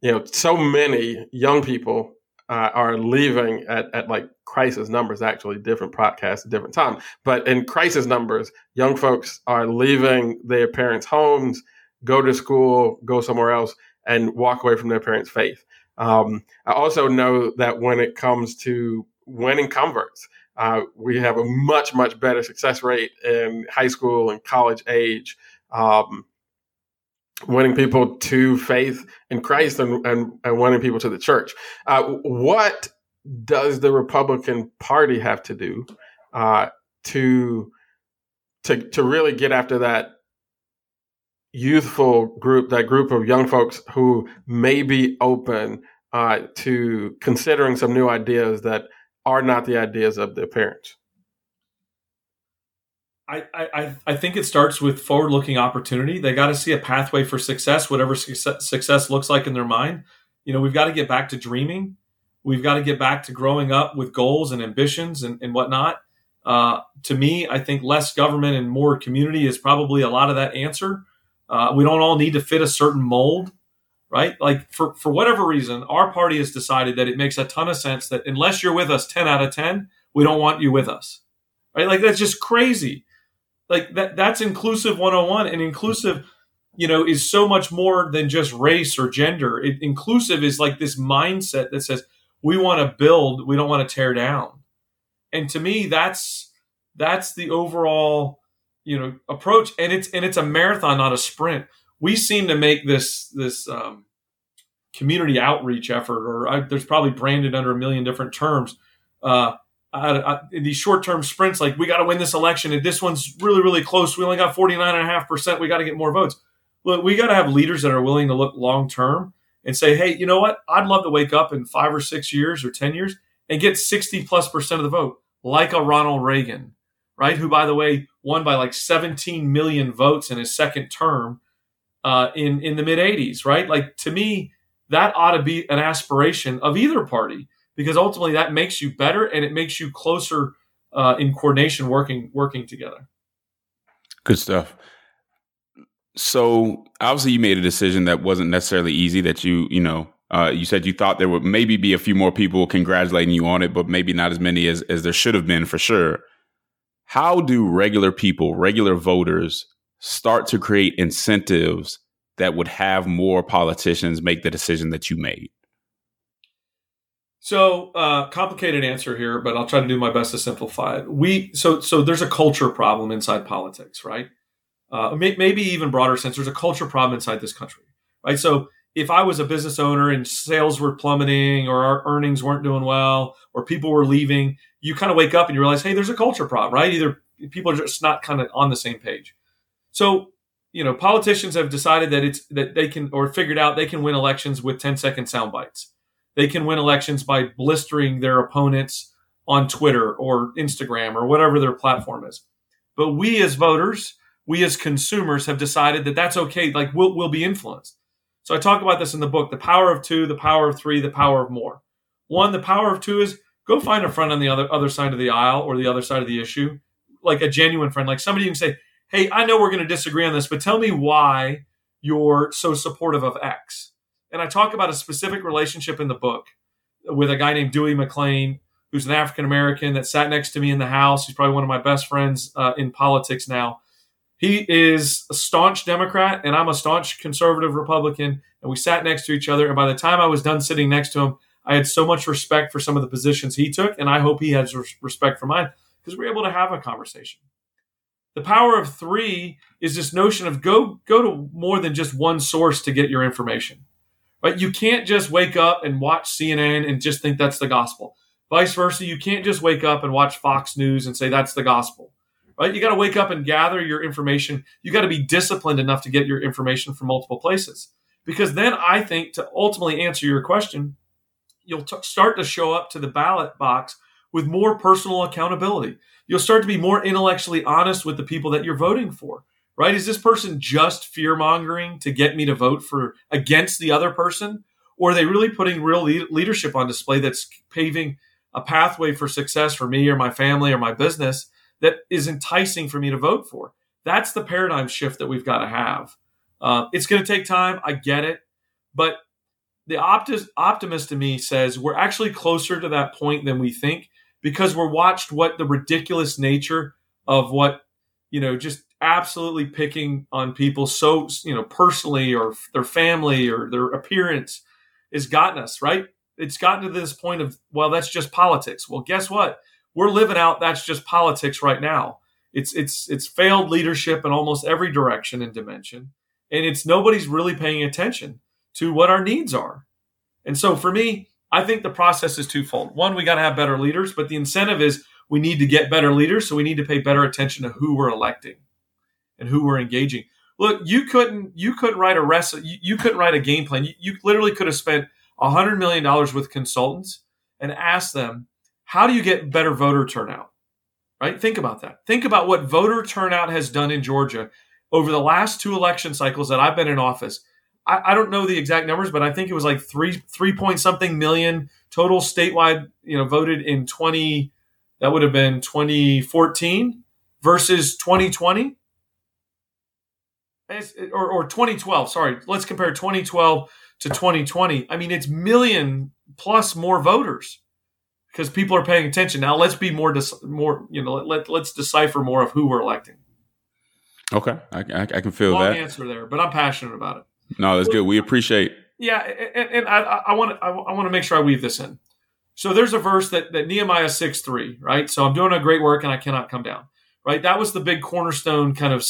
you know, so many young people uh, are leaving at, at like crisis numbers. Actually, different podcasts different time, but in crisis numbers, young folks are leaving their parents' homes, go to school, go somewhere else, and walk away from their parents' faith. Um, I also know that when it comes to winning converts, uh, we have a much much better success rate in high school and college age um, winning people to faith in Christ and, and, and winning people to the church. Uh, what does the Republican Party have to do uh, to to to really get after that youthful group, that group of young folks who may be open uh, to considering some new ideas that are not the ideas of their parents?
I, I, I think it starts with forward looking opportunity. They got to see a pathway for success, whatever success, success looks like in their mind. You know, we've got to get back to dreaming. We've got to get back to growing up with goals and ambitions and, and whatnot. Uh, to me, I think less government and more community is probably a lot of that answer. Uh, we don't all need to fit a certain mold, right? Like for, for whatever reason, our party has decided that it makes a ton of sense that unless you're with us 10 out of 10, we don't want you with us, right? Like that's just crazy. Like that, that's inclusive 101 and inclusive, you know, is so much more than just race or gender. It, inclusive is like this mindset that says we want to build, we don't want to tear down. And to me, that's, that's the overall you know approach. And it's and it's a marathon not a sprint. We seem to make this this um, community outreach effort or I, there's probably branded under a million different terms uh, I, I, in these short-term sprints like we got to win this election and this one's really really close. We only got 49.5% we got to get more votes. Look we got to have leaders that are willing to look long term and say hey you know what i'd love to wake up in five or six years or ten years and get 60 plus percent of the vote like a ronald reagan right? Who, by the way, won by like 17 million votes in his second term uh, in in the mid 80s, right? Like to me, that ought to be an aspiration of either party because ultimately that makes you better and it makes you closer uh, in coordination, working working together.
Good stuff. So obviously, you made a decision that wasn't necessarily easy. That you you know uh, you said you thought there would maybe be a few more people congratulating you on it, but maybe not as many as, as there should have been for sure how do regular people, regular voters, start to create incentives that would have more politicians make the decision that you made?
So, uh, complicated answer here, but I'll try to do my best to simplify it. We so so there's a culture problem inside politics, right? Uh, may, maybe even broader sense, there's a culture problem inside this country, right? So, if I was a business owner and sales were plummeting, or our earnings weren't doing well, or people were leaving, you kind of wake up and you realize, hey, there's a culture problem, right? Either people are just not kind of on the same page. So, you know, politicians have decided that it's that they can or figured out they can win elections with 10 second sound bites. They can win elections by blistering their opponents on Twitter or Instagram or whatever their platform is. But we as voters, we as consumers have decided that that's okay. Like we'll, we'll be influenced. So I talk about this in the book, the power of two, the power of three, the power of more. One, the power of two is go find a friend on the other other side of the aisle or the other side of the issue, like a genuine friend, like somebody you can say, "Hey, I know we're going to disagree on this, but tell me why you're so supportive of X." And I talk about a specific relationship in the book with a guy named Dewey McClain, who's an African American that sat next to me in the house. He's probably one of my best friends uh, in politics now. He is a staunch Democrat, and I'm a staunch conservative Republican. And we sat next to each other. And by the time I was done sitting next to him, I had so much respect for some of the positions he took, and I hope he has respect for mine because we're able to have a conversation. The power of three is this notion of go go to more than just one source to get your information. Right? You can't just wake up and watch CNN and just think that's the gospel. Vice versa, you can't just wake up and watch Fox News and say that's the gospel. Right? You got to wake up and gather your information. You got to be disciplined enough to get your information from multiple places. Because then I think to ultimately answer your question, you'll t- start to show up to the ballot box with more personal accountability. You'll start to be more intellectually honest with the people that you're voting for. Right? Is this person just fear mongering to get me to vote for against the other person? Or are they really putting real le- leadership on display that's paving a pathway for success for me or my family or my business that is enticing for me to vote for? That's the paradigm shift that we've got to have. Uh, it's going to take time. I get it. But the opti- optimist to me says we're actually closer to that point than we think because we're watched what the ridiculous nature of what you know just absolutely picking on people so you know personally or their family or their appearance has gotten us right it's gotten to this point of well that's just politics well guess what we're living out that's just politics right now it's it's it's failed leadership in almost every direction and dimension and it's nobody's really paying attention to what our needs are. And so for me, I think the process is twofold. One, we got to have better leaders, but the incentive is we need to get better leaders. So we need to pay better attention to who we're electing and who we're engaging. look, you couldn't you couldn't write a rest you, you couldn't write a game plan. You, you literally could have spent hundred million dollars with consultants and asked them, how do you get better voter turnout? Right? Think about that. Think about what voter turnout has done in Georgia over the last two election cycles that I've been in office. I, I don't know the exact numbers, but I think it was like three three point something million total statewide, you know, voted in twenty that would have been 2014 versus 2020 or, or 2012 sorry let's compare 2012 to 2020 i mean it's million plus more voters because people are paying attention. Now let's be more dis- more you know let, let's decipher more of who we're electing.
Okay. I, I, I can feel
Long
that.
answer there but i'm passionate about it.
No that's good. We appreciate
yeah and, and i i want to i want to make sure i weave this in. So there's a verse that, that nehemiah 6 3 right? So i'm doing a great work and i cannot come down right? That was the big cornerstone kind of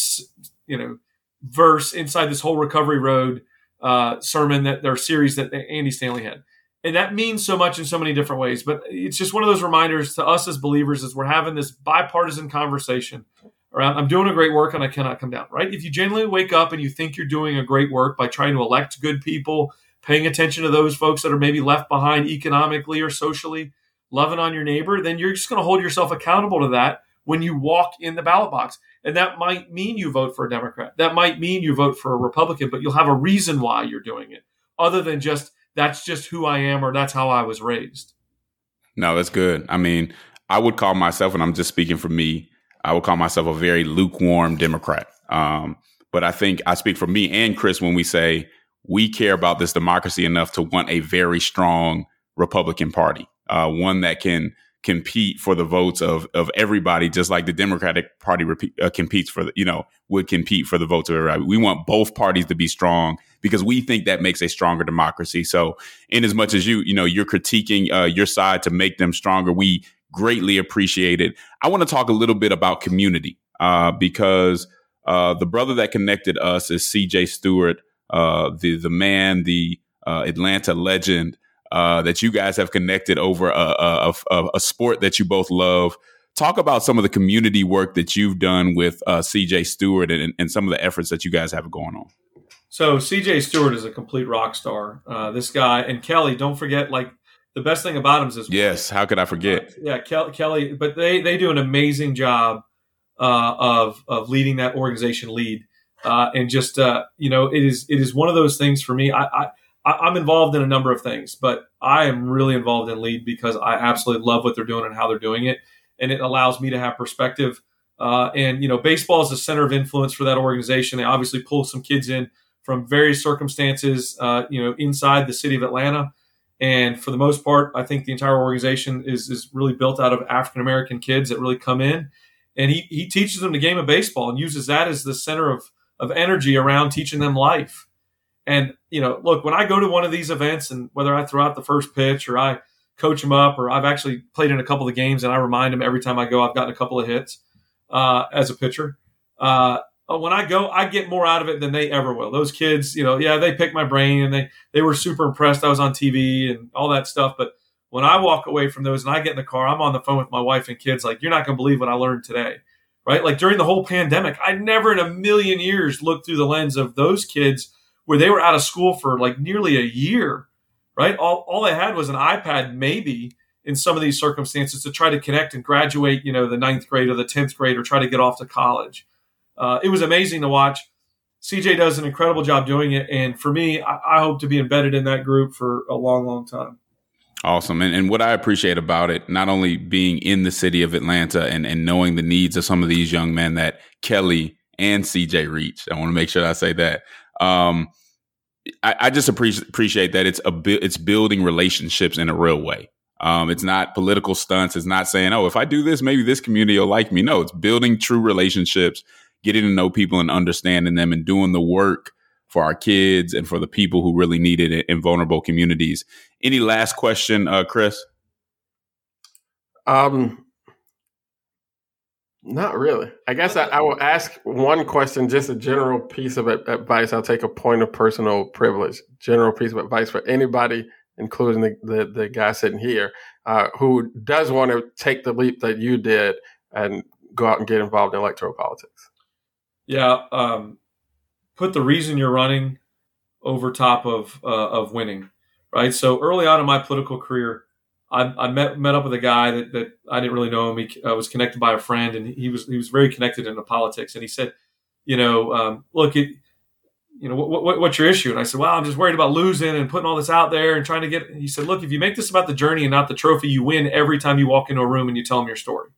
you know verse inside this whole recovery road uh, sermon that their series that Andy Stanley had. And that means so much in so many different ways. But it's just one of those reminders to us as believers as we're having this bipartisan conversation around I'm doing a great work and I cannot come down, right? If you genuinely wake up and you think you're doing a great work by trying to elect good people, paying attention to those folks that are maybe left behind economically or socially, loving on your neighbor, then you're just going to hold yourself accountable to that when you walk in the ballot box. And that might mean you vote for a Democrat. That might mean you vote for a Republican, but you'll have a reason why you're doing it, other than just that's just who I am or that's how I was raised.
No, that's good. I mean, I would call myself, and I'm just speaking for me, I would call myself a very lukewarm Democrat. Um, but I think I speak for me and Chris when we say we care about this democracy enough to want a very strong Republican Party, uh, one that can compete for the votes of of everybody, just like the Democratic Party repeat, uh, competes for the you know would compete for the votes of everybody. We want both parties to be strong because we think that makes a stronger democracy. So, in as much as you you know you're critiquing uh, your side to make them stronger, we greatly appreciate it. I want to talk a little bit about community uh, because uh, the brother that connected us is C.J. Stewart, uh, the the man, the uh, Atlanta legend uh, that you guys have connected over a, a, a, sport that you both love. Talk about some of the community work that you've done with uh, CJ Stewart and, and, some of the efforts that you guys have going on.
So CJ Stewart is a complete rock star. Uh, this guy and Kelly, don't forget, like the best thing about him is his
yes. How could I forget?
yeah, Kelly, Kelly, but they they do an amazing job uh, of of leading that organization lead. Uh, and just uh, you know, it is it is one of those things for me. I, I I, am involved in a number of things, but I am really involved in lead because I absolutely love what they're doing and how they're doing it, and it allows me to have perspective. Uh, and you know, baseball is the center of influence for that organization. They obviously pull some kids in from various circumstances, uh, you know, inside the city of Atlanta. And for the most part, I think the entire organization is is really built out of African American kids that really come in. And he, he teaches them the game of baseball and uses that as the center of, of energy around teaching them life. And, you know, look, when I go to one of these events and whether I throw out the first pitch or I coach them up or I've actually played in a couple of games and I remind them every time I go, I've gotten a couple of hits uh, as a pitcher. Uh, Uh, when I go, I get more out of it than they ever will. Those kids, you know, yeah, they pick my brain and they, they were super impressed. I was on TV and all that stuff. But when I walk away from those and I get in the car, I'm on the phone with my wife and kids. Like, you're not going to believe what I learned today. Right. Like during the whole pandemic, I never in a million years looked through the lens of those kids where they were out of school for like nearly a year, right? All, all they had was an iPad, maybe in some of these circumstances to try to connect and graduate, you know, the ninth grade or the 10th grade or try to get off to college. Uh, it was amazing to watch. CJ does an incredible job doing it. And for me, I, I hope to be embedded in that group for a long, long time.
Awesome. And, and what I appreciate about it, not only being in the city of Atlanta and, and knowing the needs of some of these young men that Kelly and CJ reach, I want to make sure I say that. Um, I, I just appreciate appreciate that it's a it's building relationships in a real way. Um, it's not political stunts. It's not saying, oh, if I do this, maybe this community will like me. No, it's building true relationships, getting to know people and understanding them, and doing the work for our kids and for the people who really need it in vulnerable communities. Any last question, uh, Chris?
Um, not really. I guess I, I, will ask one question, just a general piece of advice. I'll take a point of personal privilege, general piece of advice for anybody, including the, the, the guy sitting here, uh, who does want to take the leap that you did and go out and get involved in electoral politics.
Yeah. Um, put the reason you're running over top of uh, of winning, right? So early on in my political career, I, I, met met up with a guy that, that I didn't really know him. He uh, was connected by a friend, and he was he was very connected into politics. And he said, you know, um, look, it, you know, what, what, what's your issue? And I said, well, I'm just worried about losing and putting all this out there and trying to get. He said, look, if you make this about the journey and not the trophy, you win every time you walk into a room and you tell them your story.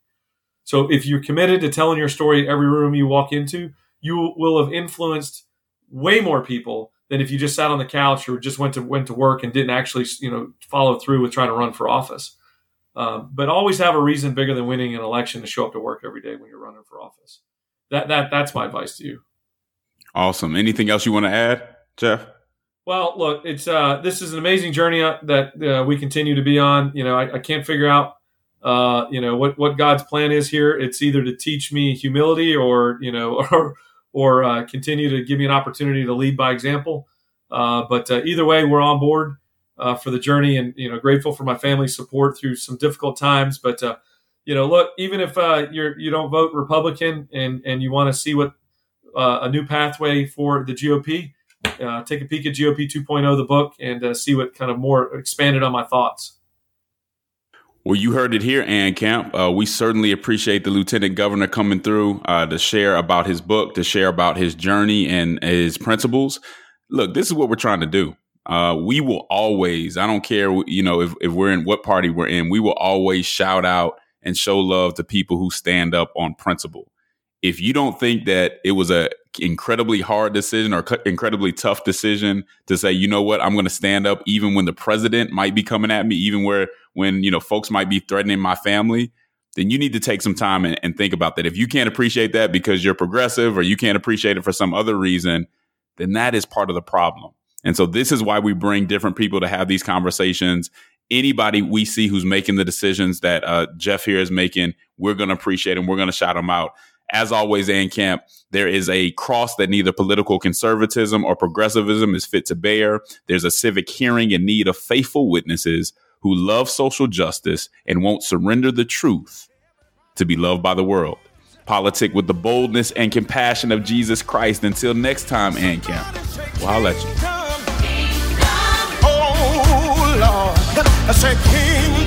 So if you're committed to telling your story every room you walk into, you will have influenced way more people than if you just sat on the couch or just went to went to work and didn't actually, you know, follow through with trying to run for office. Um, but always have a reason bigger than winning an election to show up to work every day when you're running for office. That that that's my advice to you.
Awesome. Anything else you want to add, Geoff?
Well, look, it's uh, this is an amazing journey uh, that uh, we continue to be on. You know, I, I can't figure out, uh, you know, what what God's plan is here. It's either to teach me humility, or you know, or or uh, continue to give me an opportunity to lead by example. Uh, but either way, we're on board for the journey, and you know, grateful for my family's support through some difficult times. But you know, look, even if you're you don't vote Republican and and you want to see what uh, a new pathway for the GOP. Uh, take a peek at GOP 2.0, the book, and uh, see what kind of more expanded on my thoughts.
Well, you heard it here, AND Camp. Uh, we certainly appreciate the lieutenant governor coming through uh, to share about his book, to share about his journey and his principles. Look, this is what we're trying to do. Uh, we will always, I don't care, you know, if, if we're in what party we're in, we will always shout out and show love to people who stand up on principle if you don't think that it was a incredibly hard decision or incredibly tough decision to say, you know what, I'm going to stand up even when the president might be coming at me, even where when you know folks might be threatening my family, then you need to take some time and, and think about that. If you can't appreciate that because you're progressive or you can't appreciate it for some other reason, then that is part of the problem. And so this is why we bring different people to have these conversations. Anybody we see who's making the decisions that uh, Geoff here is making, we're going to appreciate and we're going to shout them out as always, AND Camp, there is a cross that neither political conservatism or progressivism is fit to bear. There's a civic hearing in need of faithful witnesses who love social justice and won't surrender the truth to be loved by the world. Politic with the boldness and compassion of Jesus Christ. Until next time, AND Camp. Well, I'll let you. Oh, Lord. I.